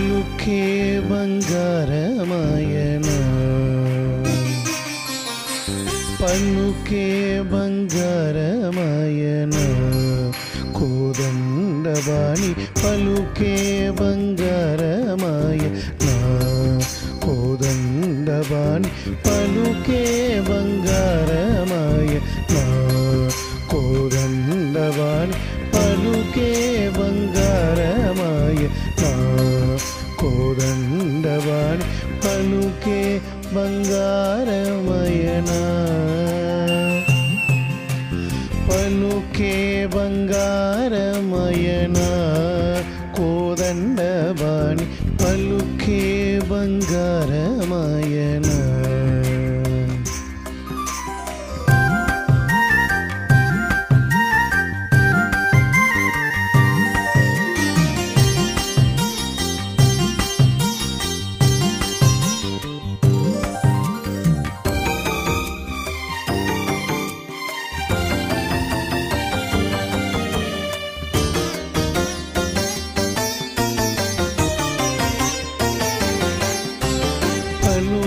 കണ്ണുക്കേ ബംഗാരമായന പണ്ണുക്കേ ബംഗാരമായന കോദണ്ഡവാണി പലുക്കേ ബംഗാരമായ കോദണ്ഡവാണി പലുക്കേ ബംഗാരമായ കോദണ്ഡവാണി പലുക്കെ ബംഗാരമയന കോദണ്ഡവാണി പലുക്കേ ബംഗാരമയന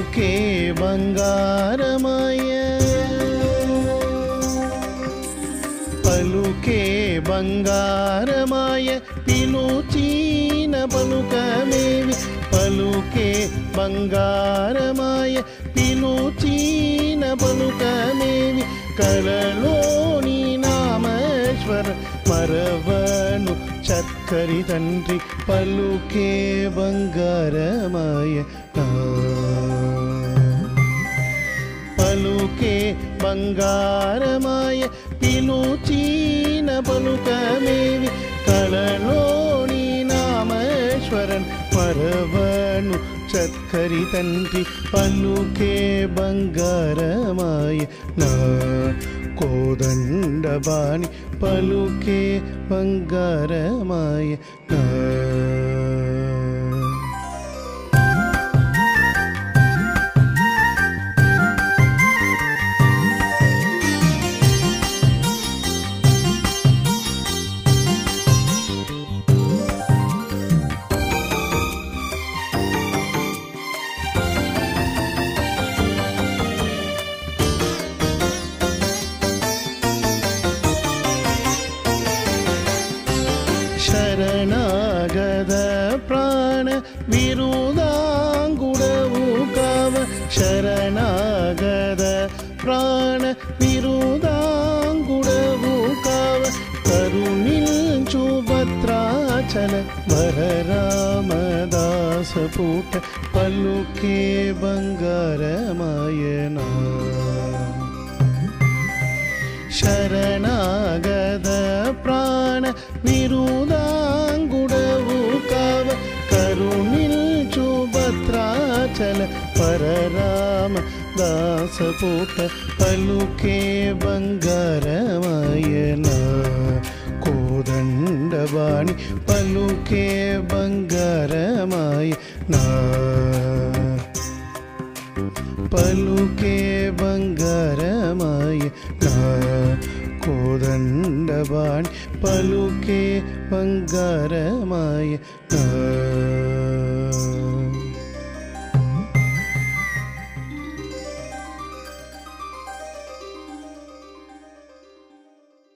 బంగారమయన బంగారమయ పలుకే బంగారమాయ పిలుచీన పలుకమేవి. పలుకే బంగారమాయ పిలుచీన పలుకమేవి. కలలోని నామేశ్వర మరవను చక్కరి తండ్రి పలుకే బంగారమాయ నా. పలుకే బంగారమాయ పిలుచీన పలుకమేవి కలలోని నామేశ్వరన్ మరవను చక్కరి తండ్రి పలుకే బంగారమాయ నా కోదండబాణి పలుకే బంగారమాయ నా ಪ್ರಾಣ ವಿರುದಾಂಗುಡವು ಕಾವ ಶರಣಾಗದ ಪ್ರಾಣ ವಿರುದಾಂಗುಡವು ಕಾವ ಕರುಣಿಂಚು ಭದ್ರಾಚಲ ವರರಾಮದಾಸ ಪೂಟ ಪಲ್ಲುಕೆ ಬಂಗಾರಮಾಯನಾ ಶರಣಾಗದ ರಸಪೂತ ಪಲುಕೆ ಬಂಗಾರಮಯನ ಕೋದಂಡವಾಣಿ ಪಲುಕೆ ಬಂಗಾರಮಯನ ಪಲುಕೆ ಬಂಗಾರಮಯನ കോതണ്ടവാൻ പലുക്കെ പങ്കാരമായ